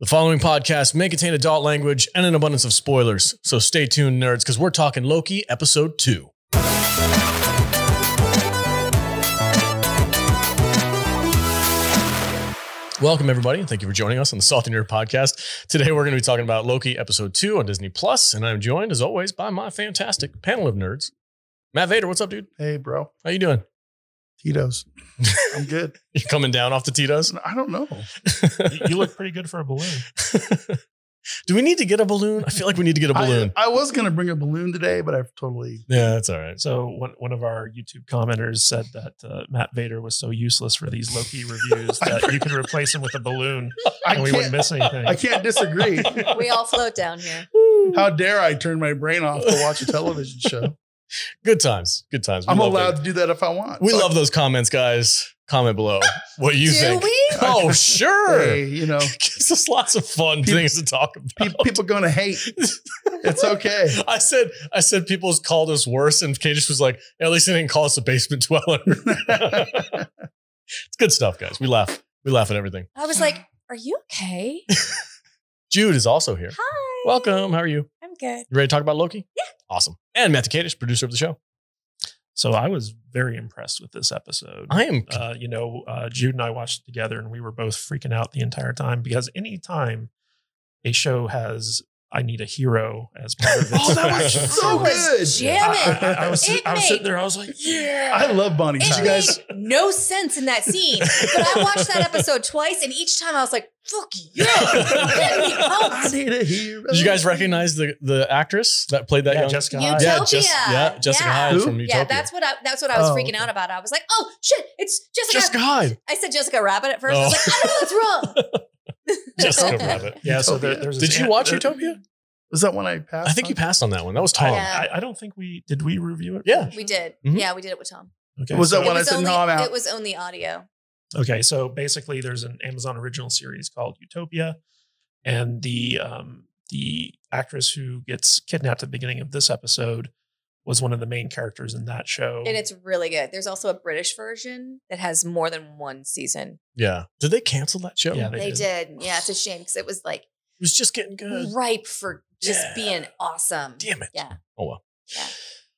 The following podcast may contain adult language and an abundance of spoilers, so stay tuned, nerds, because we're talking Loki episode two. Welcome, everybody, and thank you for joining us on the Salty Nerd Podcast. Today, we're going to be talking about Loki episode two on Disney Plus, and I'm joined, as always, by my fantastic panel of nerds. Matt Vader, what's up, dude? Hey, bro. How you doing? Tito's. I'm good. You're coming down off the Tito's? I don't know. You- you look pretty good for a balloon. Do we need to get a balloon? I feel like we need to get a balloon. I, I was going to bring a balloon today, but I've totally. yeah, that's all right. So one, one of our YouTube commenters said that uh, Matt Vader was so useless for these Loki reviews that you could replace him with a balloon I and we wouldn't can't, miss anything. I can't disagree. We all float down here. How dare I turn my brain off to watch a television show? Good times. Good times. We I'm allowed it. to do that if I want. We Fuck. love those comments, guys. Comment below what you Do think. we? Oh, sure. Hey, you know, Gives us lots of fun People- things to talk about. people going to hate. It's okay. I said, I said, people's called us worse, and Cage was like, at least they didn't call us a basement dweller. it's good stuff, guys. We laugh. We laugh at everything. I was like, "Are you okay?" Jude is also here. Hi. Welcome. How are you? I'm good. You ready to talk about Loki? Yeah. Awesome. And Matthew Kadish, producer of the show. so I was very impressed with this episode. I am. uh, you know, uh, Jude and I watched it together and we were both freaking out the entire time because anytime a show has I need a hero as part of its Oh, that was so good. jamming. I, I- I was, It I was sitting there, I was like, yeah. I love Bonnie It Tyler. made no sense in that scene, but I watched that episode twice, and each time I was like, "Fuck yeah!" I need a hero. Did you guys recognize the the actress that played that yeah, young? Jessica You Hyde. tell- yeah, Utopia. just, yeah, Jessica Yeah. Hyde Who? from Utopia. Yeah, that's what I that's what I was Oh, freaking okay. out about. I was like, "Oh shit, it's Jessica." Jessica Hyde. I said Jessica Rabbit at first. I was Oh. like, "I don't know that's wrong." Jessica Rabbit. Yeah, so there, there's Did you watch there- Utopia? Was that one I passed? I think you passed on that one. That was Tom. Yeah. I, I don't think we did. We review it. Yeah. We did. Mhm. Yeah, we did it with Tom. Okay. Was that so- one it I was said, only "No, I'm out"? it was only audio. Okay, so basically, there's an Amazon original series called Utopia, and the um, the actress who gets kidnapped at the beginning of this episode was one of the main characters in that show. And it's really good. There's also a British version that has more than one season. Yeah. Did they cancel that show? Yeah, it They, did. did. Yeah, it's a shame because it was like it was just getting good. ripe for just Yeah. being awesome. Damn it. Yeah. Oh well. Yeah.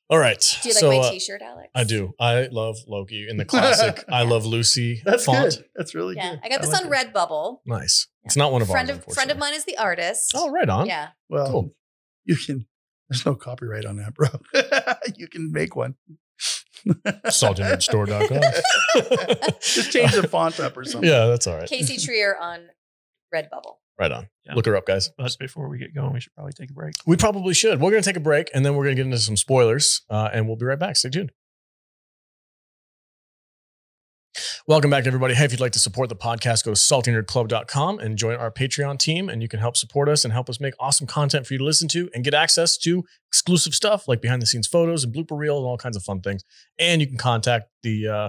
All right. Do you like so, my uh, t-shirt, Alex? I do. I love Loki in the classic I love Lucy That's font. good. That's really Yeah. good. I got this like on it. Redbubble. Nice. It's not one of friend ours. of friend of mine is the artist. Oh, right on. Yeah. Well, Cool. you can. There's no copyright on that, bro. you can make one. saltynerdstore.com. Just change the font up or something. yeah, that's all right. Casey Trier on Redbubble. Right on. Yeah. Look her up, guys. But before we get going, we should probably take a break. We probably should. We're going to take a break and then we're going to get into some spoilers uh, and we'll be right back. Stay tuned. Welcome back, everybody. Hey, if you'd like to support the podcast, go to saltynerdclub.com and join our Patreon team. And you can help support us and help us make awesome content for you to listen to and get access to exclusive stuff like behind the scenes photos and blooper reels and all kinds of fun things. And you can contact the uh,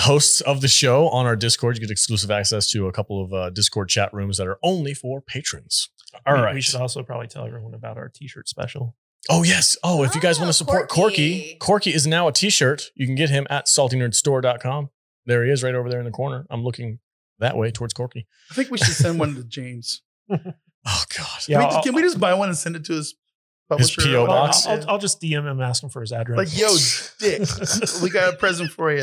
hosts of the show on our Discord. You get exclusive access to a couple of uh, Discord chat rooms that are only for patrons. All we, right. We should also probably tell everyone about our T-shirt special. Oh yes. Oh, if you guys Oh, want to support Corky. Corky. Corky is now a t-shirt. You can get him at saltynerdstore.com. There he is right over there in the corner. I'm looking that way towards Corky. I think we should send one to James. Oh God. Can, Yeah, we, I'll- can we just buy one and send it to his publisher? P.O. Box? I'll, I'll, I'll just DM him, ask him for his address. like, yo, dick, we got a present for you.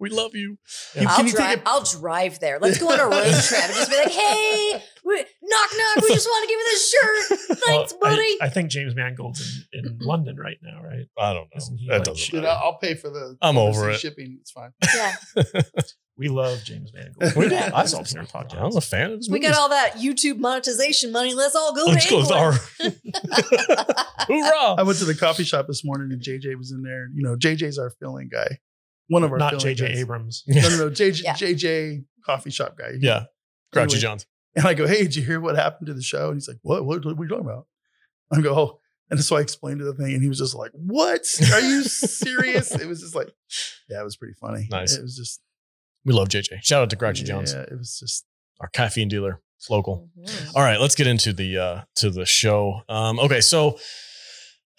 We love you. You- I'll can you drive. it? I'll drive there. Let's go on a road trip and just be like, "Hey, we, knock knock. We just want to give you this shirt. Thanks, Well, buddy." I, think James Mangold's in, in London right now, right? I don't know. Isn't he That like doesn't shit? Matter. I'll I'll pay for the. I'm over it. Shipping, it's fine. yeah, We love James Mangold. We do. Yeah, I I saw don't him podcast. I'm a fan of his we got movies. all that YouTube monetization money. Let's all go Let's to go with England. our hoorah. I went to the coffee shop this morning and JJ was in there. You know, JJ's our filling guy. One of our Not filling JJ. Abrams. No, no, no. JJ, Yeah. JJ coffee shop guy. Yeah. Grouchy Anyway. Johns. And I go, hey, did you hear what happened to the show? And he's like, what? What, what are you talking about? I go, oh. And so I explained to the thing, and he was just like, what? Are you serious? it was just like, yeah, it was pretty funny. Nice. It was just, We love JJ. Shout out to Grouchy Johns, yeah, it was just, our caffeine dealer. It's local. Mhm. All right, let's get into the uh to the show. Um, okay, so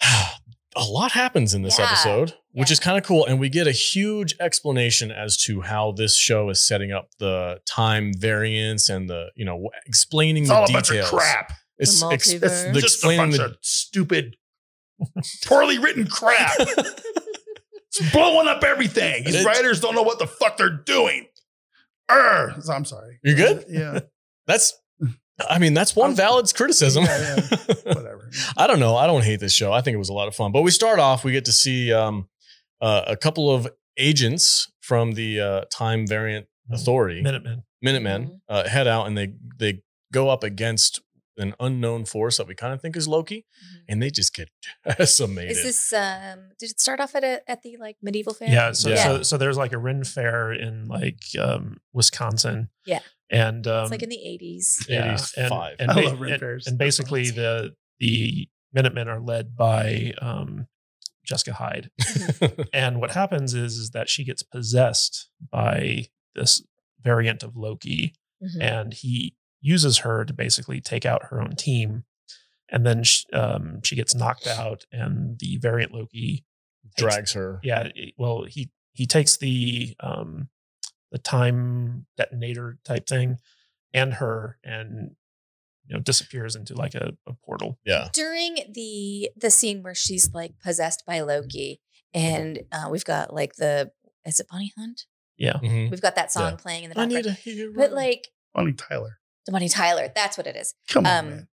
a lot happens in this Yeah. episode. Which is kind of cool. And we get a huge explanation as to how this show is setting up the time variance and the, you know, explaining It's the all a bunch of crap. It's, The ex- multiverse. it's It's just a bunch the of stupid, poorly written crap. It's blowing up everything. These writers don't know what the fuck they're doing. Urgh. I'm sorry. You're good? Yeah. That's, I mean, that's one I'm- valid criticism. Yeah, Whatever. I don't know. I don't hate this show. I think it was a lot of fun. But we start off, we get to see um, uh, a couple of agents from the uh, Time Variant Authority, Minutemen. Minutemen, Mhm. uh, head out and they they go up against an unknown force that we kind of think is Loki, Mhm. and they just get decimated. Is this um did it start off at a, at the like medieval fair? Yeah. So, Yeah. so so there's like a Ren fair in like um, Wisconsin. Yeah. And um, It's like in the 80s. yeah, 85. And, I ba- love Ren and- fairs. and basically the the Minutemen are led by um, Jessica Hyde. And what happens is is that she gets possessed by this variant of Loki, Mhm. and he uses her to basically take out her own team. And then sh um, she gets knocked out, and the variant Loki takes- Drags her. yeah well he he takes the um the time detonator type thing and her and you know disappears into like a, a portal Yeah. During the the scene where she's like possessed by Loki and uh, we've got like the is it Bunny Hunt? yeah Mhm. We've got that song Yeah. playing in the background. I background. need a hero. but like Bonnie Tyler. Bunny Tyler, that's what it is. Come on, Um, man.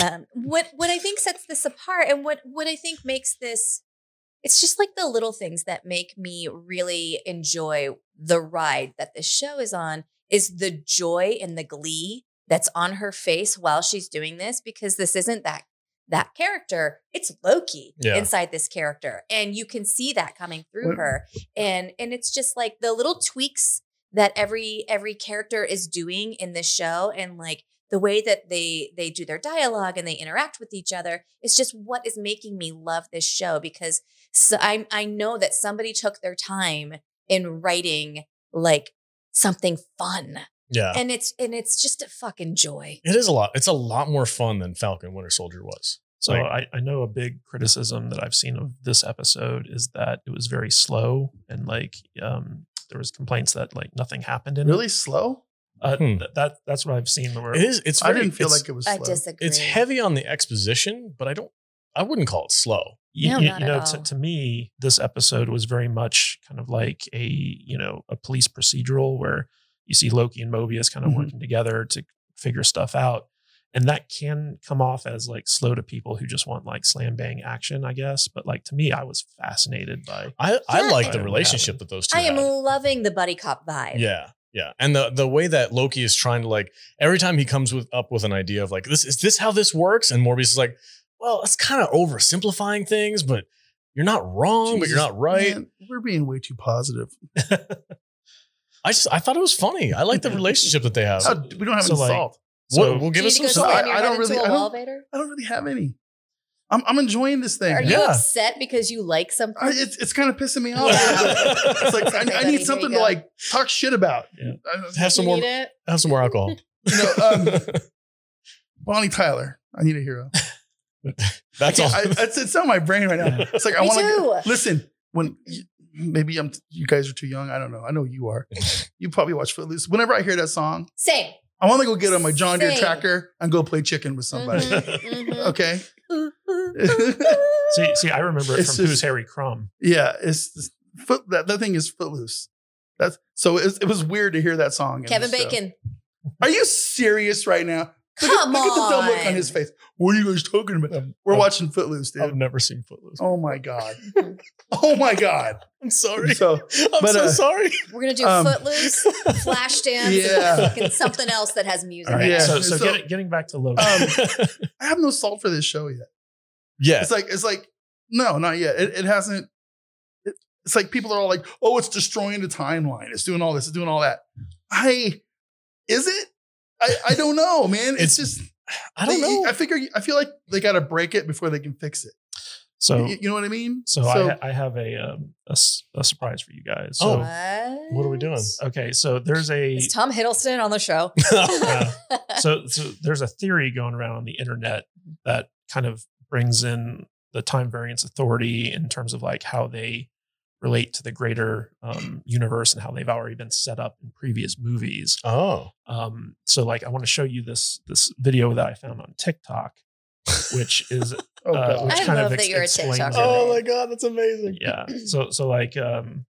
um, what what I think sets this apart and what what I think makes this it's just like the little things that make me really enjoy the ride that this show is on is the joy and the glee that's on her face while she's doing this because this isn't that that character it's Loki Yeah. inside this character and you can see that coming through her and and it's just like the little tweaks that every every character is doing in this show and like the way that they they do their dialogue and they interact with each other is just what is making me love this show because so I I know that somebody took their time in writing like something fun yeah. and it's and it's just a fucking joy. it is a lot. It's a lot more fun than Falcon Winter Soldier was. so Right. I, I know a big criticism that i've seen of this episode is that it was very slow and like um there was complaints that like nothing happened in Really it slow? uh, Hmm. th- that that's what i've seen where It is. It's. I Very, didn't feel it's- like it was I disagree. It's heavy on the exposition, but I don't. I wouldn't call it slow. you, No, you- not you at know all. to, to me this episode was very much kind of like a you know a police procedural where you see loki and mobius kind of Mhm. working together to figure stuff out and that can come off as like slow to people who just want like slam bang action i guess but like to me i was fascinated by I I like the relationship that those two. I am had. loving the buddy cop vibe. Yeah. Yeah. And the the way that Loki is trying to like every time he comes with up with an idea of like this is this how this works? And Mobius is like, well, it's kind of oversimplifying things, but you're not wrong, but you're not right. man, we're being way too positive. I just I thought it was funny. I like the relationship that they have. We don't have So, any like- salt. so What- we'll give us some salt. I- I don't really- a I don't- I don't really have any. I'm, I'm enjoying this thing. Are you upset because you like something? I, it's it's kind of pissing me off. it's like I, I need you something to like talk shit about. Yeah. I- have some more it? have some more alcohol. you know, um, Bonnie Tyler. I need a hero. That's all. can't- I, it's, it's on my brain right now. It's like I want to too. listen. When you, maybe I'm, you guys are too young. I don't know. I know you are. You probably watch Footloose. Whenever I hear that song, Same. I want to go get on my John Deere Same. tractor and go play chicken with somebody. Mhm, mhm. Okay. see see i remember it It's from who's harry crumb yeah, it's it's foot. That, that thing is Footloose. That's so. It was, it was weird to hear that song. Kevin this show. Bacon. Are you serious right now? Look, Come at, look at the dumb look on on. his face. What are you guys talking about? We're I've- watching Footloose, dude. I've never seen Footloose. Oh my god. Oh my god. I'm sorry. So I'm but, so uh, sorry. We're gonna do Um, Footloose, Flashdance, Yeah. and fucking something else that has music. all right in it. Yeah. so so, So- get, getting back to loki Um, I have no salt for this show yet. yeah. It's like it's like no, not yet. It, it hasn't. It, it's like people are all like, "Oh, it's destroying the timeline. It's doing all this. It's doing all that." I is it? I I don't know, man. It's, It's- just I don't they- know. I figure I feel like they got to break it before they can fix it. so you, you know what I mean? so, I, I have a, um, a s- a surprise for you guys so Oh. What are we doing? okay so there's a Is Tom Hiddleston on the show? Yeah. so so there's a theory going around on the internet that kind of brings in the time variance authority in terms of like how they relate to the greater um, universe and how they've already been set up in previous movies. Oh, Um, so like I want to show you this this video that I found on TikTok, which is Oh, uh, God. which I kind love of that you're a explains TikToker. it. oh my god, that's amazing. yeah. So so like um,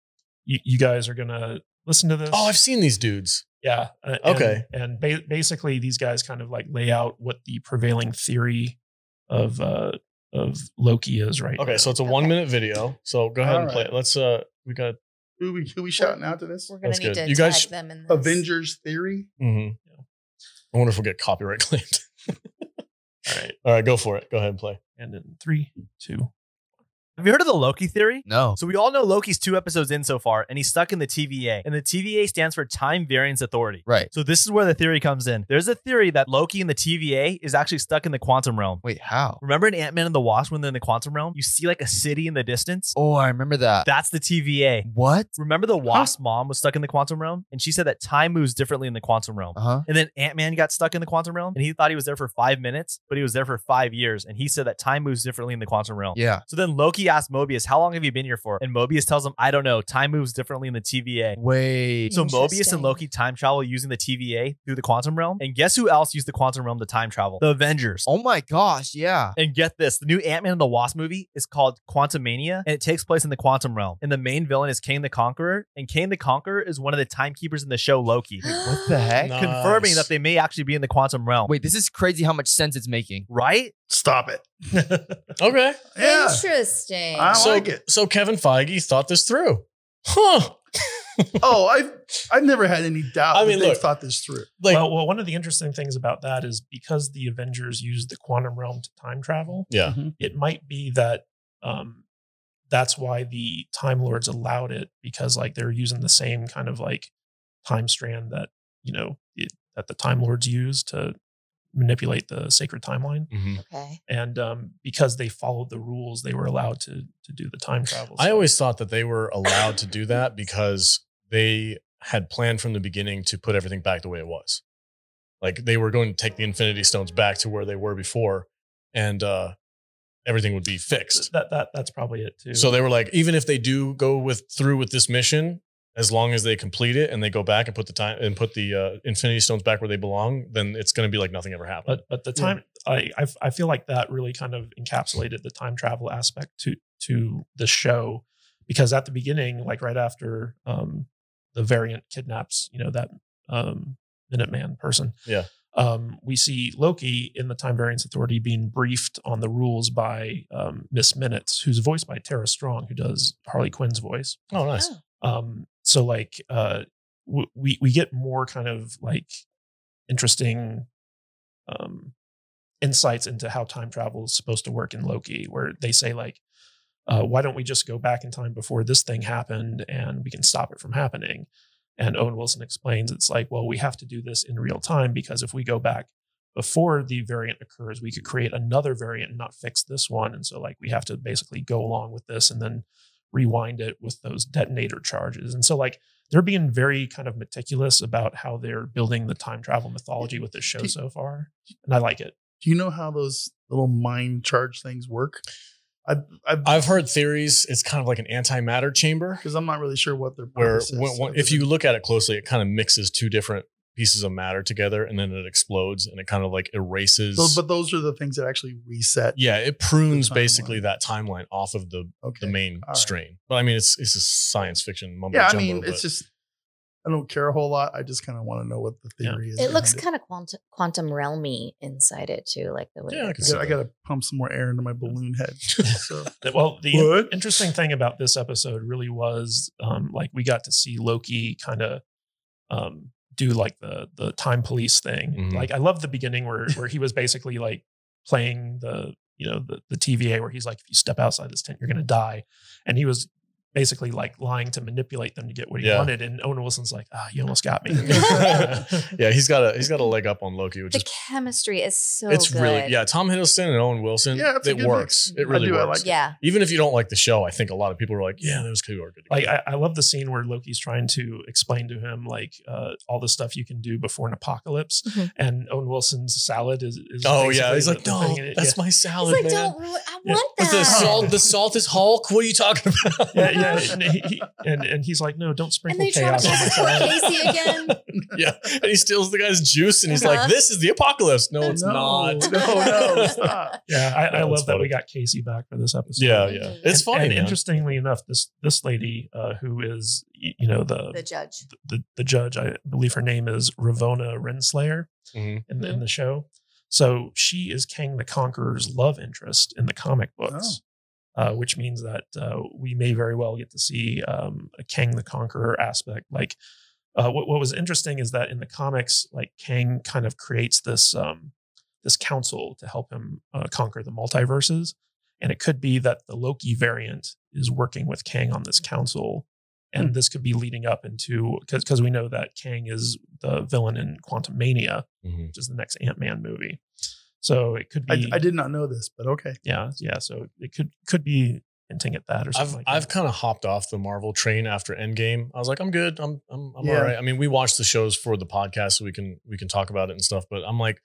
you, you guys are gonna listen to this. Oh, I've seen these dudes. yeah. uh, Okay. And, and ba- basically, these guys kind of like lay out what the prevailing theory of uh of Loki is right. Okay, now. so it's a one minute video. So go ahead and play Alright. it. Let's uh, we got. Who we who we shouting out to this? We're gonna That's need good. to You guys- tag them in this. Avengers theory. mhm. I wonder if we'll get copyright claimed. all right. All right, go for it. Go ahead and play. And in three, two, Have you heard of the Loki theory? No. So we all know Loki's two episodes in so far, and he's stuck in the TVA. And the TVA stands for Time Variance Authority. Right. So this is where the theory comes in. There's a theory that Loki in the TVA is actually stuck in the quantum realm. Wait, how? Remember in Ant Man and the Wasp when they're in the quantum realm? You see like a city in the distance? Oh, I remember that. That's the TVA. What? Remember the Wasp mom was stuck in the quantum realm? And she said that time moves differently in the quantum realm. Uh huh. And then Ant Man got stuck in the quantum realm, and he thought he was there for five minutes, but he was there for five years. And he said that time moves differently in the quantum realm. Yeah. So then Loki asked Mobius, How long have you been here for? And Mobius tells him, I don't know. Time moves differently in the TVA. Wait. So Mobius and Loki time travel using the TVA through the quantum realm. And guess who else used the quantum realm to time travel? The Avengers. oh my gosh. Yeah. And get this the new Ant Man and the Wasp movie is called Quantumania, and it takes place in the quantum realm. And the main villain is Kang the Conqueror. And Kang the Conqueror is one of the timekeepers in the show Loki, What the heck? No. confirming that they may actually be in the quantum realm. Wait, this is crazy how much sense it's making. Right? Stop it. Okay. Yeah. Interesting. I so, like it. so Kevin Feige thought this through. Huh. Oh, I've I've never had any doubt. I I mean, mean, they've look. thought this through. Like, well, well, one of the interesting things about that is because the Avengers use the quantum realm to time travel, yeah. it might be that um, that's why the Time Lords allowed it because like they're using the same kind of like time strand that you know it, that the Time Lords use to manipulate the sacred timeline, Mhm. okay. and um, because they followed the rules, they were allowed to to do the time travel. I always thought that they were allowed to do that because they had planned from the beginning to put everything back the way it was. Like they were going to take the Infinity Stones back to where they were before, and uh, everything would be fixed. that that that's probably it too. So they were like, even if they do go with through with this mission, as long as they complete it and they go back and put the time and put the uh, Infinity Stones back where they belong, then it's going to be like nothing ever happened. but but the time I, I I feel like that really kind of encapsulated the time travel aspect to to the show because at the beginning like right after um the variant kidnaps you know that um minuteman person Yeah. um we see loki in the time variance authority being briefed on the rules by um miss minutes who's voiced by tara strong who does harley quinn's voice oh, nice. Oh. um so like uh w- we we get more kind of like interesting um insights into how time travel is supposed to work in loki where they say like uh, why don't we just go back in time before this thing happened and we can stop it from happening? And owen wilson explains it's like well we have to do this in real time because if we go back before the variant occurs we could create another variant and not fix this one. And so like we have to basically go along with this and then rewind it with those detonator charges. And so like they're being very kind of meticulous about how they're building the time travel mythology with this show so far. And I like it. Do you know how those little mind charge things work? I I I've heard theories. It's kind of like an antimatter chamber because I'm not really sure what their where purpose when, when, if you look at it closely, it kind of mixes two different pieces of matter together and then it explodes and it kind of like erases. Those- but those are the things that actually reset. yeah, it prunes basically that timeline off of the Okay. the main All right. strain. But I mean, it's it's a science fiction mumbo Yeah, I mean, but- it's just I don't care a whole lot. I just kind of want to know what the Yeah. theory is. It looks kind of quantum quantum realmy inside it too, like the way. Yeah, I I gotta, I gotta pump some more air into my balloon head. So Well, the What? interesting thing about this episode really was um, like we got to see Loki kind of um, do like the the time police thing. Mhm. Like I love the beginning where where he was basically like playing the you know the the TVA where he's like if you step outside this tent you're gonna die, and he was basically like lying to manipulate them to get what he Yeah. wanted. And Owen Wilson's like, ah, you almost got me. yeah, he's got a he's got a leg up on Loki, which the is chemistry is so. it's good. really yeah. Tom Hiddleston and Owen Wilson. Yeah, it works. mix. It I really do, I works. like it. Yeah, Even if you don't like the show, I think a lot of people are like, yeah, those two are good. like. I, I love the scene where Loki's trying to explain to him like uh, all the stuff you can do before an apocalypse, Mhm. and Owen Wilson's salad is. is oh yeah, he's like, the no, that's yeah. my he's salad, like, man. don't. I want But that. the salt, the salt is Hulk. What are you talking about? yeah, yeah, and, he, and and he's like, no, don't And sprinkle they try to chaos on my. Casey again. yeah. And he steals the guy's juice and he's Uh-huh. like, this is the apocalypse. No, it's no, not. No, no, it's not. Yeah, I, I That's love that funny. we got Casey back for this episode. Yeah, yeah. Mhm. It's funny. And man. interestingly enough, this this lady uh, who is you know the, The judge. the the judge, I believe her name is Ravonna Renslayer Mhm. in, the, Mm-hmm. in the show. So she is Kang the Conqueror's love interest in the comic Oh. books, uh, which means that uh, we may very well get to see um, a Kang the Conqueror aspect. Like uh, what what was interesting is that in the comics, like Kang kind of creates this um, this council to help him uh, conquer the multiverses, and it could be that the Loki variant is working with Kang on this council. And Hmm. this could be leading up into because we know that Kang is the villain in Quantumania, Mhm. which is the next Ant Man movie. So it could I, be, I did not know this, but okay. yeah, yeah. So it could could be hinting at that or something I've like I've kind of hopped off the Marvel train after Endgame. I was like, I'm good. I'm I'm I'm Yeah. all right. I mean, we watched the shows for the podcast, so we can we can talk about it and stuff. But I'm like,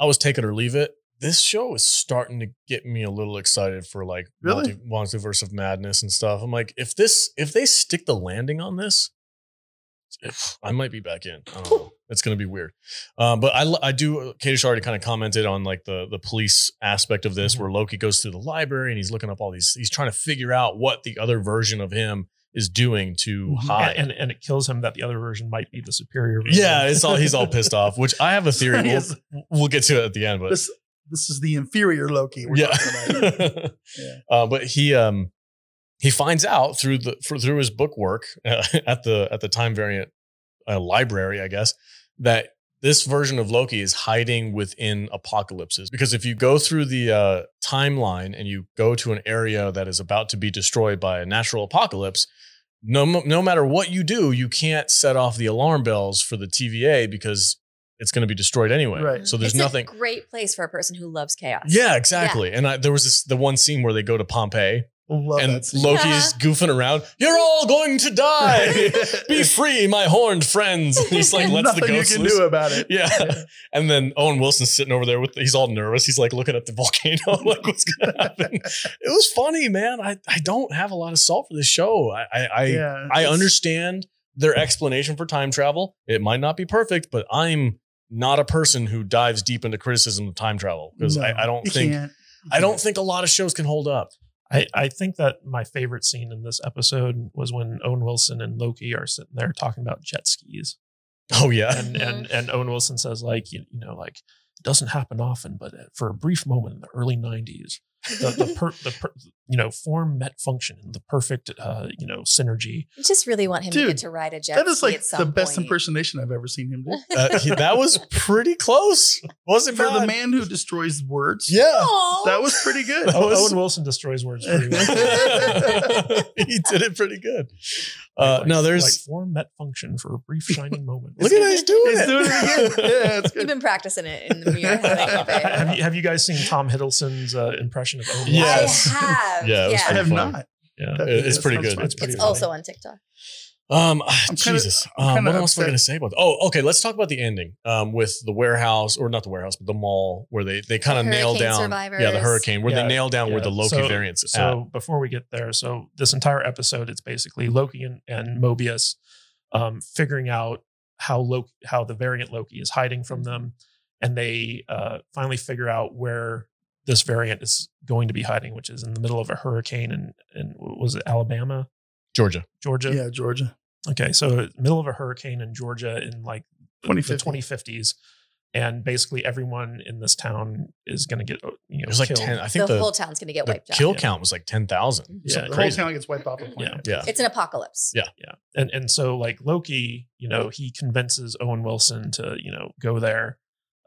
I was take it or leave it. This show is starting to get me a little excited for like Really? multi, multiverse of madness and stuff. I'm like, if this if they stick the landing on this, if- I might be back in. I don't know. It's gonna be weird. Um, but I do. Kadish already kind of commented on like the the police aspect of this, Mhm. where Loki goes through the library and he's looking up all these. He's trying to figure out what the other version of him is doing to Mhm. hide. and, and and it kills him that the other version might be the superior version. yeah, it's all he's all pissed off. Which I have a theory. We'll, we'll get to it at the end, but This this is the inferior Loki we're yeah. talking about. Yeah. Uh, but he um he finds out through the for, through his book work uh, at the at the time variant uh, library, I guess, that this version of Loki is hiding within apocalypses. Because if you go through the uh, timeline and you go to an area that is about to be destroyed by a natural apocalypse, no no matter what you do, you can't set off the alarm bells for the TVA because it's going to be destroyed anyway. Right. So there's it's nothing. A great place for a person who loves chaos. Yeah, exactly. And I, there was this the one scene where they go to Pompeii Love and that scene. Loki's uh-huh. goofing around. You're all going to die. Be free, my horned friends. And He's like, lets the Nothing you ghosts can loose. do about it. Yeah. And then Owen Wilson's sitting over there with he's all nervous. He's like looking at the volcano. Like, what's gonna happen? It was funny, man. I, I don't have a lot of salt for this show. I I I, yeah, I it's- understand their explanation for time travel. It might not be perfect, but I'm not a person who dives deep into criticism of time travel because No, I, I don't you think can't. You I don't can't. think a lot of shows can hold up. I, I think that my favorite scene in this episode was when Owen Wilson and Loki are sitting there talking about jet skis. Oh yeah. And and mm-hmm. and Owen Wilson says like you, you know like it doesn't happen often, but uh, for a brief moment in the early '90s, the the, per, the per, you know form met function and the perfect uh, you know synergy. I just really want him to get to ride a jet That is like at some the best point. impersonation I've ever seen him do. Uh, he- that was pretty close. Wasn't For the man who destroys words, Yeah. Aw. that was pretty good. That was- Owen Wilson destroys words pretty well. he did it pretty good. Uh, Like- no, like there's form met function for a brief shining moment. look at how he's doing He's it. doing it again. Yeah, it's good. You've been practicing it in the mirror. haven't you, have you have you guys seen Tom Hiddleston's uh, impression of Owen Wilson? Yes. I have. Yeah, it was I have funny. not. Yeah. That- It- it's that pretty good. fun. It's pretty It's funny. also on TikTok. Um, I'm kinda- Jesus. Um, kinda what else was I going to say about? Oh, okay. Let's talk about the ending. Um, with the warehouse, or not the warehouse, but the mall, where they they kind of The nail down. survivors. Yeah, the hurricane, where Yeah, they nail down where the Loki So- variants is So before we get there, so this entire episode, it's basically Loki and, and Mobius um, figuring out how Loki, how the variant Loki is hiding from them, and they uh, finally figure out where this variant is going to be hiding, which is in the middle of a hurricane and in was it Alabama, Georgia. Georgia? Yeah, Georgia. Okay, so middle of a hurricane in Georgia in like the 2050s, and basically everyone in this town is going to get uh, you know It was like killed. ten. I think the, whole town's going to get the wiped out. kill Yeah. count was like ten thousand. Yeah, the crazy. whole town gets wiped off the planet. Yeah. It's an apocalypse. Yeah. yeah and and so like loki you know he convinces owen wilson to you know go there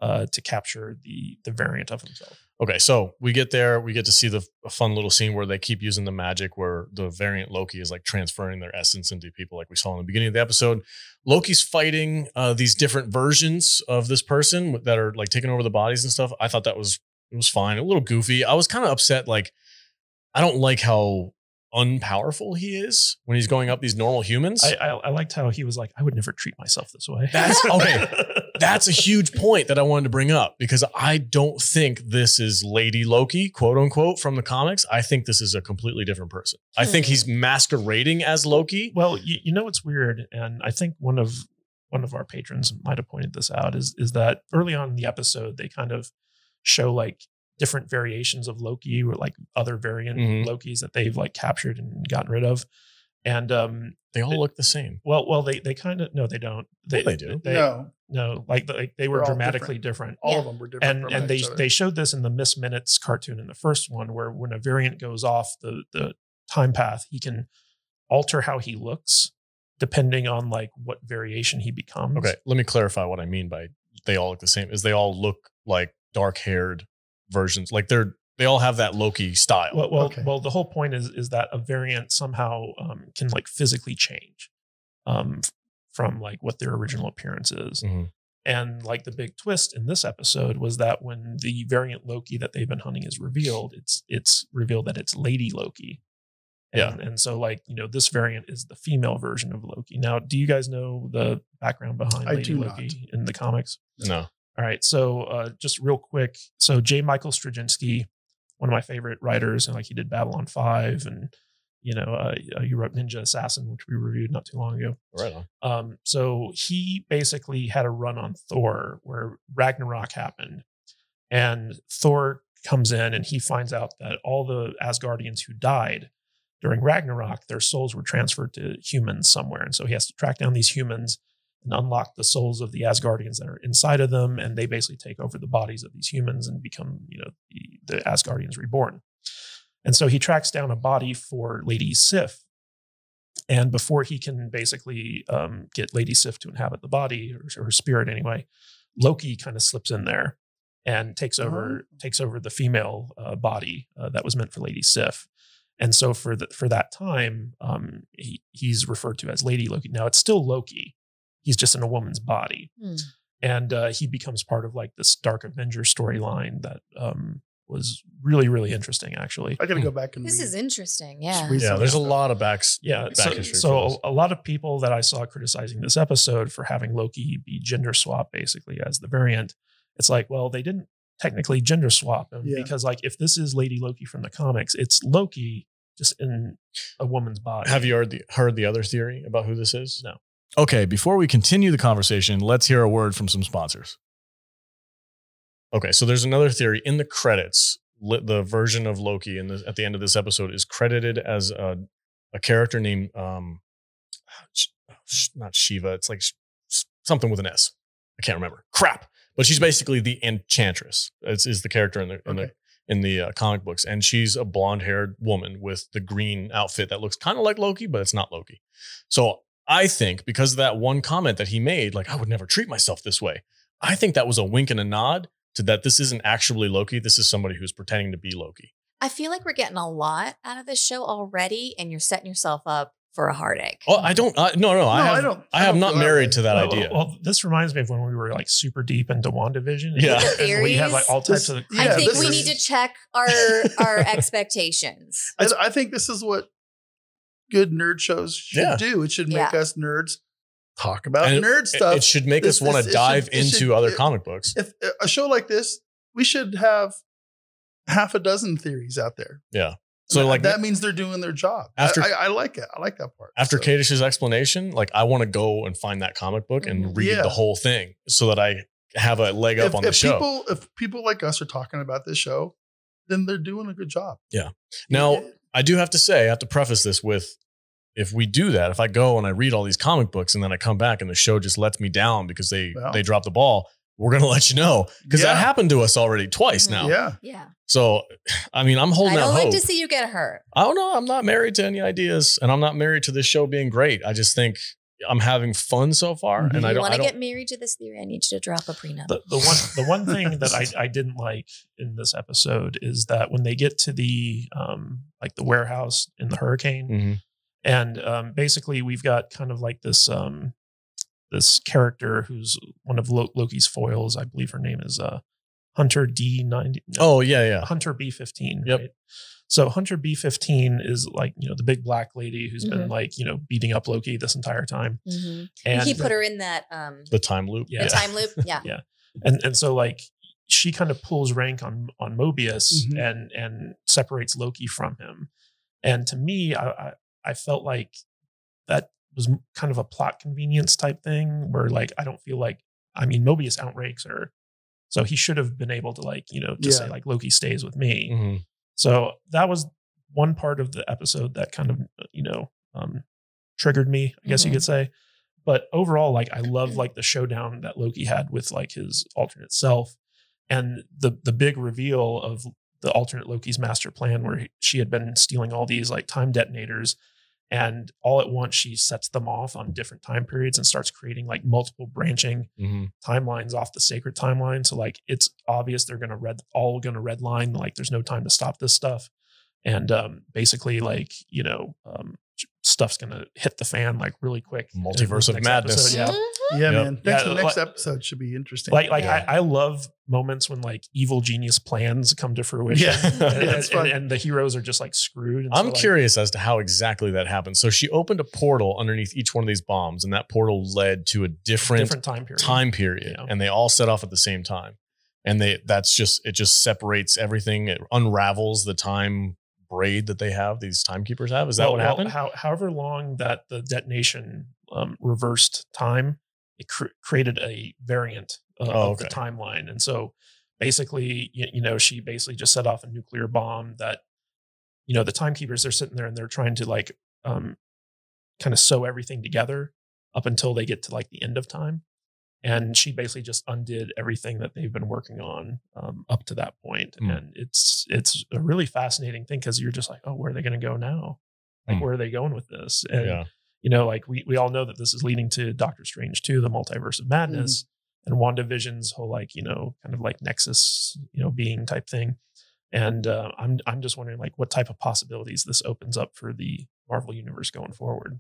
uh to capture the the variant of himself Okay, so we get there, we get to see the fun little scene where they keep using the magic where the variant Loki is like transferring their essence into people, like we saw in the beginning of the episode. Loki's fighting uh, these different versions of this person that are like taking over the bodies and stuff. I thought that was it was fine, a little goofy. I was kind of upset, like I don't like how unpowerful he is when he's going up these normal humans. I, I, I liked how he was like, I would never treat myself this way. That's- okay. That's a huge point that I wanted to bring up because I don't think this is Lady Loki, quote unquote, from the comics. I think this is a completely different person. I think he's hmm. masquerading as Loki. Well, you, you know what's weird, and I think one of one of our patrons might have pointed this out is is that early on in the episode they kind of show like different variations of Loki or like other variant Mhm. Lokis that they've like captured and gotten rid of, and um, They all look the same. well, well they they kind of no they don't they they do. they, no, no like like they were They're all dramatically different. all Yeah. of them were different. and from and they other. they showed this in the Miss Minutes cartoon in the first one, where when a variant goes off the the time path, he can alter how he looks depending on like what variation he becomes. Okay, let me clarify what I mean by they all look the same. Is they all look like dark haired versions. Like they're they all have that Loki style. Well, well, Okay. well, the whole point is is that a variant somehow um, can like physically change um, from like what their original appearance is. Mhm. And like the big twist in this episode was that when the variant Loki that they've been hunting is revealed, it's it's revealed that it's Lady Loki. Yeah. And, and so like, you know, this variant is the female version of Loki. Now, do you guys know the background behind I Lady do Loki in the comics? No. All right. So uh, just real quick. So J. Michael Straczynski, one of my favorite writers, and like he did Babylon 5 and you know, uh, he wrote Ninja Assassin, which we reviewed not too long ago. Right on. Um, so he basically had a run on Thor where Ragnarok happened, and Thor comes in and he finds out that all the Asgardians who died during Ragnarok, their souls were transferred to humans somewhere, and so he has to track down these humans and unlock the souls of the Asgardians that are inside of them, and they basically take over the bodies of these humans and become, you know, the, the Asgardians reborn. And so he tracks down a body for Lady Sif, and before he can basically um, get Lady Sif to inhabit the body or her spirit anyway, Loki kind of slips in there and takes over takes over the female uh, body uh, that was meant for Lady Sif. And so for the, for that time, um, he, he's referred to as Lady Loki. Now it's still Loki. He's just in a woman's body, Hmm. and uh, he becomes part of like this Dark Avenger storyline that um, was really really interesting actually. I got to go back and This read- is interesting. Yeah. Yeah, there's a lot of backs. Yeah. back So, history so a lot of people that I saw criticizing this episode for having Loki be gender swap basically as the variant, it's like, well, they didn't technically gender swap him Yeah. because like if this is Lady Loki from the comics, it's Loki just in a woman's body. Have you heard the heard the other theory about who this is? No. Okay, before we continue the conversation, let's hear a word from some sponsors. Okay, so there's another theory in the credits. The version of Loki in the, at the end of this episode is credited as a, a character named um, not Shiva. It's like something with an S. I can't remember. Crap. But she's basically the Enchantress. It's is the character in the in the in the uh, comic books, and she's a blonde haired woman with the green outfit that looks kind of like Loki, but it's not Loki. So I think because of that one comment that he made, like I would never treat myself this way. I think that was a wink and a nod to that this isn't actually Loki. This is somebody who's pretending to be Loki. I feel like we're getting a lot out of this show already, and you're setting yourself up for a heartache. Oh, I don't. I, no, no, I have. I I, don't- I have don't not feel that married way. to that well, idea. Well, this reminds me of when we were like super deep into WandaVision. Yeah. And we had like all types This- of yeah, I think we is- need to check our our expectations. I, I think this is what good nerd shows should Yeah. do. It should make Yeah. us nerds talk about And nerd It- stuff. It, should make This- us want to dive should- into should- other it- comic books. if a show like this, we should have half a dozen theories out there. Yeah. So So like that means they're doing their job. After- I, I, I like it. I like that part. after So, Kadish's explanation, like I want to go and find that comic book and Mhm. read Yeah. the whole thing so that I have a leg up if, on the if show. people if people like us are talking about this show, then they're doing a good job. Yeah. Now, It- I do have to say, I have to preface this with if we do that, if I go and I read all these comic books and then I come back and the show just lets me down because they Well. they drop the ball, we're gonna let you know because that happened to us already twice Mhm. now. yeah. Yeah, So, I mean, I'm I holding don't out like hope. to see you get hurt. I don't know. I'm not married to any ideas, and I'm not married to this show being great. I just think I'm having fun so far, Mhm. and If I don't. want to get married to this theory, I need you to drop a prenup. the, the one the one thing that I, I didn't like in this episode is that when they get to the um like the warehouse in the hurricane Mhm. and um basically we've got kind of like this um this character who's one of Lo- Loki's foils I believe her name is uh Hunter D ninety. Oh yeah, yeah. Hunter B fifteen. Yep. Right? So Hunter B fifteen is like you know the big black lady who's been like you know beating up Loki this entire time, Mhm. and he put her in that um The time loop. Yeah. the time loop. Yeah. Yeah. and and so like she kind of pulls rank on on Mobius Mhm. and and separates Loki from him. And to me, I, I I felt like that was kind of a plot convenience type thing where like I don't feel like I mean Mobius outranks her, so he should have been able to like you know to Yeah. say like Loki stays with me. So that was one part of the episode that kind of you know um, triggered me, I guess you Mhm. could say. But overall, like I love like the showdown that Loki had with like his alternate self, and the the big reveal of the alternate Loki's master plan, where he, she had been stealing all these like time detonators, and all at once she sets them off on different time periods and starts creating like multiple branching Mhm. timelines off the sacred timeline. So like it's obvious they're gonna red all gonna red line. Like there's no time to stop this stuff. And um basically like, you know, um stuff's gonna hit the fan like really quick. Multiverse of next madness. yeah. Yeah, Yep. man. Next, Yeah, the next like- episode should be interesting. Like like Yeah. I, I love moments when like evil genius plans come to fruition. Yeah. and, Yeah, it's and- and the heroes are just like screwed. And I'm so, like, curious as to how exactly that happened. So she opened a portal underneath each one of these bombs, and that portal led to a different, different time period. time period, Yeah. and they all set off at the same time. And they that's just it just separates everything. It unravels the time braid that they have. These timekeepers have. Is that Well- what happened? how, however long that the detonation um, reversed time, it cr- created a variant uh, Oh, of the timeline. And so basically, you, you know, she basically just set off a nuclear bomb that, you know, the timekeepers, they're sitting there and they're trying to like um, kind of sew everything together up until they get to like the end of time. And she basically just undid everything that they've been working on um, up to that point. Hmm. And it's it's a really fascinating thing because you're just like, oh, where are they going to go now? Like, Hmm. where are they going with this? And yeah. You know, like we we all know that this is leading to Doctor Strange 2, the multiverse of madness, and WandaVision's whole like, you know, kind of like Nexus, you know, being type thing. And uh, I'm I'm just wondering like what type of possibilities this opens up for the Marvel universe going forward.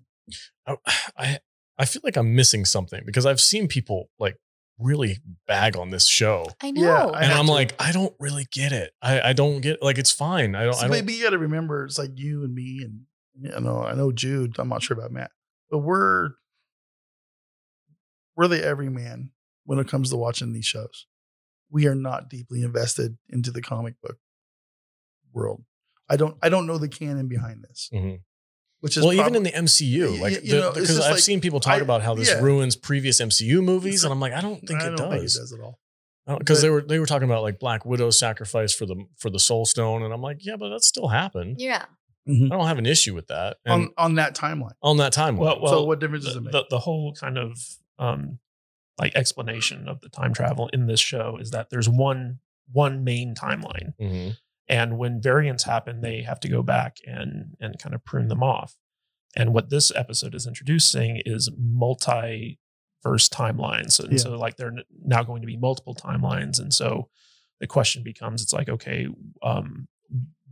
I, I I feel like I'm missing something because I've seen people like really bag on this show. I know. Yeah, I and I'm to. like, I don't really get it. I, I don't get like it's fine. I don't. So I don't maybe you got to remember, it's like you and me, and you know, I know Jude. I'm not sure about Matt, but we're we're the everyman when it comes to watching these shows. We are not deeply invested into the comic book world. I don't. I don't know the canon behind this, Mhm. which is well, even in the MCU, like y- you the- know, it's because I've like- seen people talk I- about how this yeah. ruins previous MCU movies, and I'm like, I don't think I it don't think it does. does at all. Because they were they were talking about like Black Widow's sacrifice for the for the Soul Stone, and I'm like, yeah, but that still happened. yeah. I don't have an issue with that. And on on that timeline. on, that timeline, Well, well, so what difference does the, it make? the, the whole kind of um like explanation of the time travel in this show is that there's one one main timeline Mhm. and when variants happen they have to go back and and kind of prune them off and what this episode is introducing is multi verse timelines and Yeah. so like they're now going to be multiple timelines and so the question becomes it's like okay um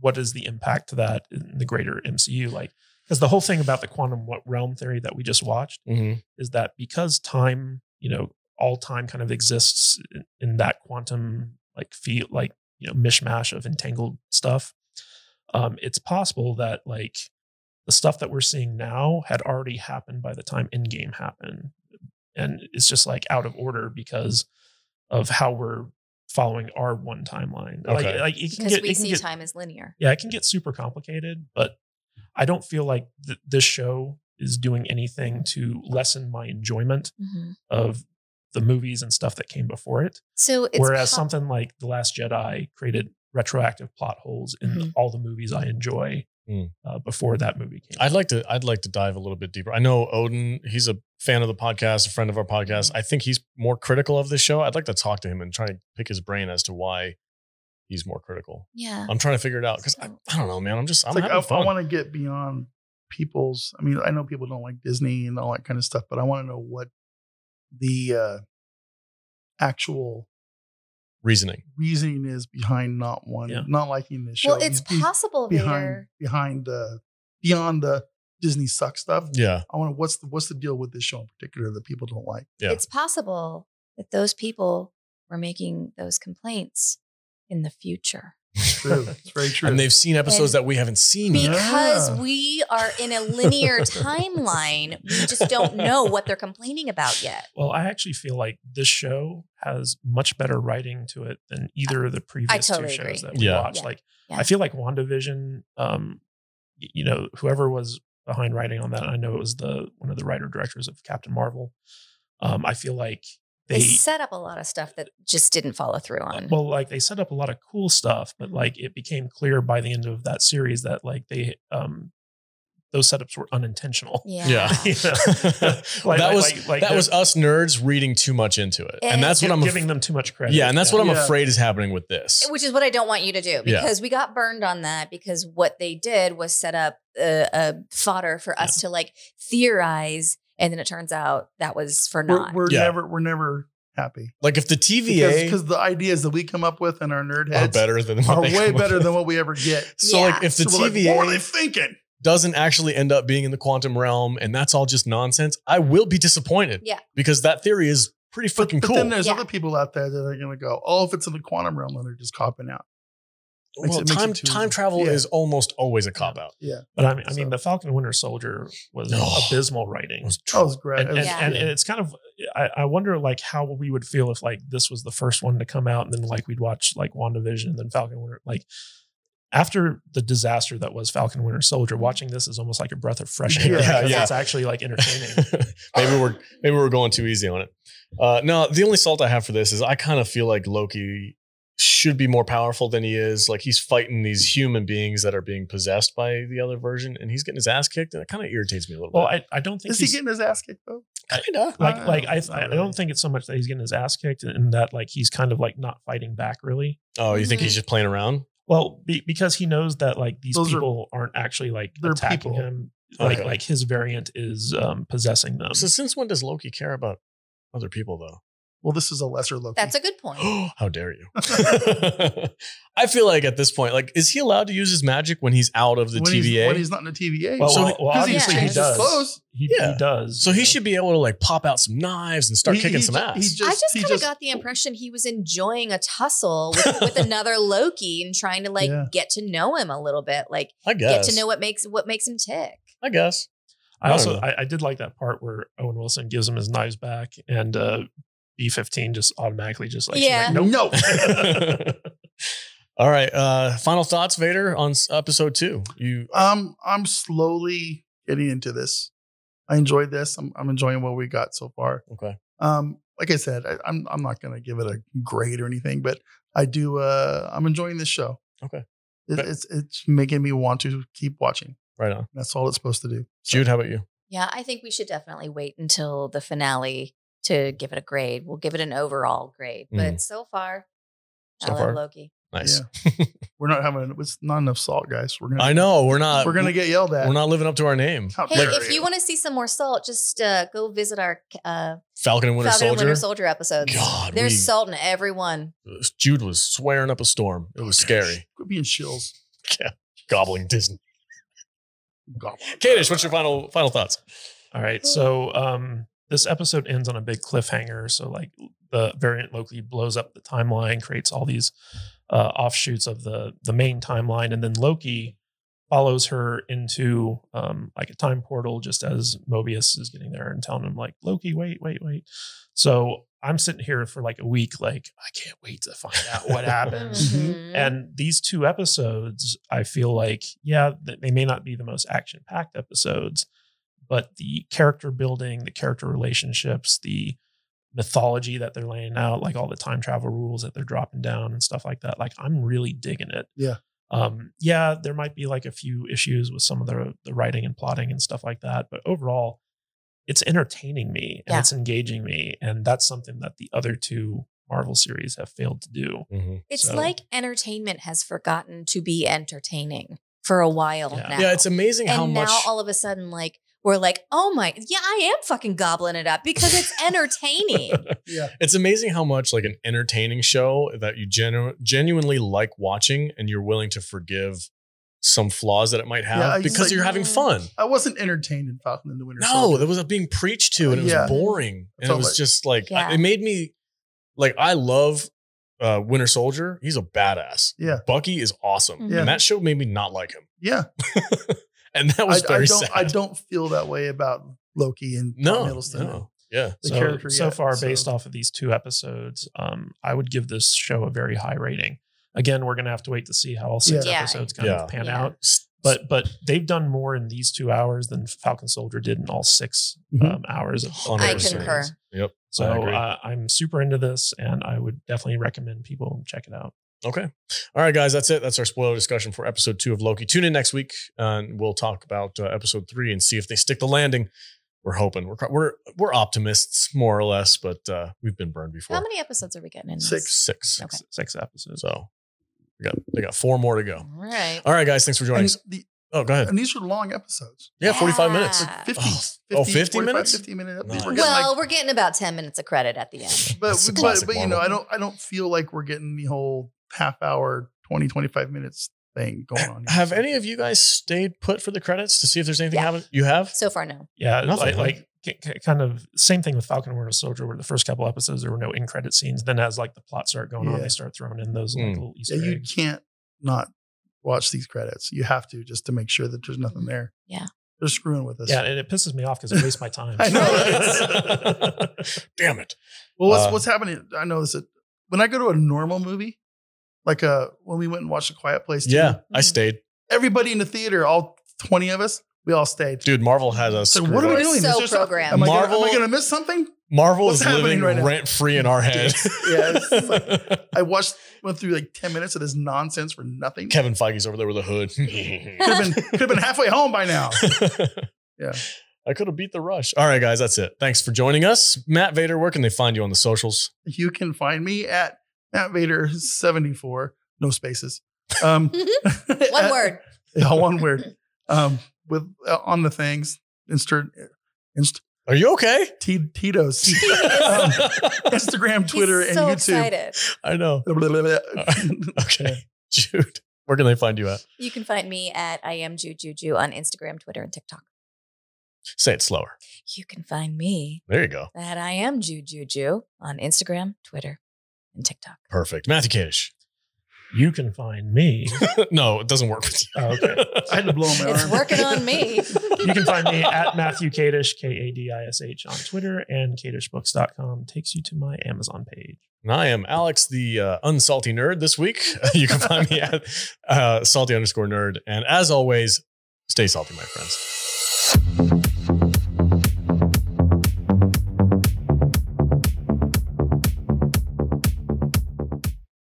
what is the impact to that in the greater mcu like because the whole thing about the quantum realm theory that we just watched Mhm. is that because time, you know, all time kind of exists in, in that quantum like feel like you know mishmash of entangled stuff. Um, it's possible that like the stuff that we're seeing now had already happened by the time Endgame happened, and it's just like out of order because of how we're following our one timeline. Okay. Like, like it can Because get, we it can see get time as linear. yeah, it can get super complicated, but I don't feel like th- this show is doing anything to lessen my enjoyment Mhm. of the movies and stuff that came before it. So it's Whereas po- something like The Last Jedi created retroactive plot holes in Mhm. all the movies I enjoy Mm. uh, before that movie came. I'd like to I'd like to dive a little bit deeper. I know Odin, he's a fan of the podcast, a friend of our podcast. I think he's more critical of this show. I'd like to talk to him and try to pick his brain as to why he's more critical. yeah. I'm trying to figure it out because I, I don't know, man. I'm just I'm It's like having I, fun. want to get beyond people's. I mean, I know people don't like Disney and all that kind of stuff, but I want to know what the uh, actual Reasoning. reasoning is behind not wanting, Yeah. not liking this show. well, it's Be- be- possible, behind Vader. behind the beyond the Disney suck stuff. Yeah. I want to. What's the what's the deal with this show in particular that people don't like? Yeah. It's possible that those people we're making those complaints in the future True. It's very true. And they've seen episodes And that we haven't seen yet. because Yeah. we are in a linear timeline. We just don't know what they're complaining about yet. Well, I actually feel like this show has much better writing to it than either of the previous totally two agree. shows that we Yeah. watched. Yeah. Like, Yeah. I feel like WandaVision, um, you know, whoever was behind writing on that, I know it was the one of the writer directors of Captain Marvel. Um, I feel like They, they, set up a lot of stuff that just didn't follow through on. well, like they set up a lot of cool stuff, but like it became clear by the end of that series that like they, um, those setups were unintentional. yeah. Yeah. You know? Like- that was like- like that was us nerds reading too much into it, and And that's what I'm. giving af- them too much credit. yeah, and that's what I'm Yeah. afraid is happening with this. Which is what I don't want you to do Yeah. because we got burned on that because what they did was set up a, a fodder for us to like theorize, and then it turns out that was for we're, not. we're Yeah. never we're never happy Like if the TVA because the ideas that we come up with in our nerd heads are heads better than are way better with. than what we ever get. So Yeah. like if the So we're like, what are they TVA thinking? doesn't actually end up being in the quantum realm and that's all just nonsense, I will be disappointed. Yeah. Because that theory is pretty But, fucking but cool. But then there's Yeah. other people out there that are going to go, oh, if it's in the quantum realm, then they're just copping out. Makes well, it- time it time travel Yeah. is almost always a cop out. Yeah, But I mean, I mean, the Falcon Winter Soldier was Oh. abysmal writing, It was that was great. and, and, Yeah. and, and it's kind of. I, I wonder, like, how we would feel if, like, this was the first one to come out, and then, like, we'd watch like WandaVision, and then Falcon Winter, like. After the disaster that was Falcon Winter Soldier, watching this is almost like a breath of fresh air. Yeah, because yeah. It's actually like entertaining. maybe we're maybe we're going too easy on it. Uh, no, the only salt I have for this is I kind of feel like Loki should be more powerful than he is. Like he's fighting these human beings that are being possessed by the other version, and he's getting his ass kicked, and it kind of irritates me a little well, bit. I, I don't think is he getting his ass kicked though? Kinda. like Uh, like I I really. don't think it's so much that he's getting his ass kicked, and that like he's kind of like not fighting back really. Oh, you think Mhm. he's just playing around? Well, be, because he knows that like these Those people are, not actually like attacking people. him. Like Okay. like his variant is um, possessing them. So since when does Loki care about other people though? Well, this is a lesser Loki. That's a good point. How dare you? I feel like at this point, like, is he allowed to use his magic when he's out of the when TVA? He's, when he's not in the TVA. Well, So well, he- well, 'cause he obviously he does. clothes. He, Yeah. he does. so he should be able to like pop out some knives and start He- kicking he some ass. he just- I just kind of got the impression he was enjoying a tussle with, with another Loki and trying to like Yeah. get to know him a little bit, like I guess. get to know what makes what makes him tick. I guess. I I also. I, I did like that part where Owen Wilson gives him his knives back, and uh, B fifteen just automatically just like Yeah. like, nope. No. All right. Uh, final thoughts, Vader, on episode two. You um, I'm slowly getting into this. I enjoyed this. I'm, I'm enjoying what we got so far. okay? Um, like I said, I, I'm I'm not gonna give it a grade or anything, but I do. Uh, I'm enjoying this show. Okay. It, Okay. it's it's making me want to keep watching. Right on. That's all it's supposed to do. So, Jude, how about you? Yeah, I think we should definitely wait until the finale to give it a grade. We'll give it an overall grade, but so far, So I far? love Loki. Nice. we're not having. It's not enough salt, guys. We're gonna. I know we're not. We're gonna get yelled at. We're not living up to our name. How Hey, if you want to see some more salt, just uh, go visit our uh, Falcon and Winter Falcon and Soldier. Winter Soldier episodes. God, There's we- salt in every one. Jude was swearing up a storm. It was scary. Quit being shills. Gobbling Disney. God. Kadish, what's your final final thoughts? All right. So um this episode ends on a big cliffhanger. So like the variant Loki blows up the timeline, creates all these uh offshoots of the the main timeline, and then Loki follows her into um like a time portal just as Mobius is getting there and telling him like Loki, wait, wait, wait. So I'm sitting here for like a week, like I can't wait to find out what happens. Mhm. And these two episodes, I feel like, yeah, they may not be the most action packed episodes, but the character building, the character relationships, the mythology that they're laying out, like all the time travel rules that they're dropping down and stuff like that, like I'm really digging it. Yeah. Um, yeah, there might be like a few issues with some of the the writing and plotting and stuff like that, but overall, it's entertaining me and Yeah. it's engaging me, and that's something that the other two Marvel series have failed to do. It's So- like entertainment has forgotten to be entertaining for a while Yeah. now. Yeah, it's amazing how much. and much. now all of a sudden, like we're like, oh my, yeah, I am fucking gobbling it up because it's entertaining. Yeah. It's amazing how much like an entertaining show that you genu- genuinely like watching and you're willing to forgive some flaws that it might have Yeah, because like- you're having fun. I wasn't entertained in Falcon and the Winter Soldier. No, Soldier. there was a being preached to and it was Yeah. boring. And it was like- just like, Yeah. it made me like I love uh, Winter Soldier. He's a badass. Yeah. Bucky is awesome. Yeah. And that show made me not like him. Yeah. And that was I very don't sad. I don't feel that way about Loki and Tom no, Hiddleston. no. Yeah. The so, character so yet, far, so- based off of these two episodes, um, I would give this show a very high rating. Again, we're gonna have to wait to see how all six Yeah. Yeah. episodes kind Yeah. of pan Yeah. out. But but they've done more in these two hours than Falcon Soldier did in all 6 Mhm. um, hours. Of, of I concur. series. Yep. So agree. uh, I'm super into this, and I would definitely recommend people check it out. Okay. All right, guys. That's it. That's our spoiler discussion for episode two of Loki. Tune in next week, uh, and we'll talk about uh, episode three and see if they stick the landing. We're hoping. We're we're we're optimists, more or less, but uh, we've been burned before. How many episodes are we getting in? this? Six. Six. Okay. Six, six episodes. So we got they got four more to go. All right. All right, guys. Thanks for joining And, us. the, Oh, go ahead. and these are long episodes. Yeah, forty five minutes. Ah. 50, Oh, 50 45, minutes? 50 minutes. Nice. We're Well, like, we're getting about 10 minutes of credit at the end. but, That's but, but you know, I don't I don't feel like we're getting the whole half hour, 20, 25 minutes thing going on. here. Have any of you guys stayed put for the credits to see if there's anything Yeah. happening? You have? So far, no. Yeah, Nothing, like, like k- k- kind of same thing with Falcon and Winter Soldier, where the first couple episodes there were no in credit scenes. Then as like the plot start going on, they start throwing in those like Mm. little Easter Yeah, you eggs. can't not watch these credits. You have to just to make sure that there's nothing there. Yeah. They're screwing with us. Yeah, and it pisses me off because it wastes my time. I know. Damn it. Well, what's Uh, what's happening? I know this. when I go to a normal movie, like uh when we went and watched A Quiet Place, too, Yeah, I stayed. everybody in the theater, all twenty of us, we all stayed. Dude, Marvel has us. So what are we doing? so Is there some- programmed. Am I, gonna, Marvel- am I gonna miss something? Marvel What's is happening living right now? rent free in our head. Yeah, it's like- I watched went through like ten minutes of this nonsense for nothing. Kevin Feige's over there with a hood. Could have been could have been halfway home by now. Yeah. I could have beat the rush. All right, guys, that's it. Thanks for joining us. Matt Vader, where can they find you on the socials? You can find me at Matt Vader seventy four, no spaces. Um, One at- word. Yeah, one word. Um, with uh, on the things, Insta, Inst, Are you okay? T- Tito's, um, Instagram, Twitter, He's and YouTube. excited. I know. Okay. Jude, where can they find you at? You can find me at I am Jujuju on Instagram, Twitter, and TikTok. Say it slower. You can find me There you go. at I am Jujuju on Instagram, Twitter, and TikTok. Perfect. Matthew Kadish. You can find me. no, it doesn't work with you. Oh, okay. I had to blow my It's arm. working on me. You can find me at Matthew Kadish, K A D I S H, on Twitter, and kadishbooks.com takes you to my Amazon page. And I am Alex, the uh, unsalty nerd this week. You can find me at uh, salty underscore nerd. And as always, stay salty, my friends.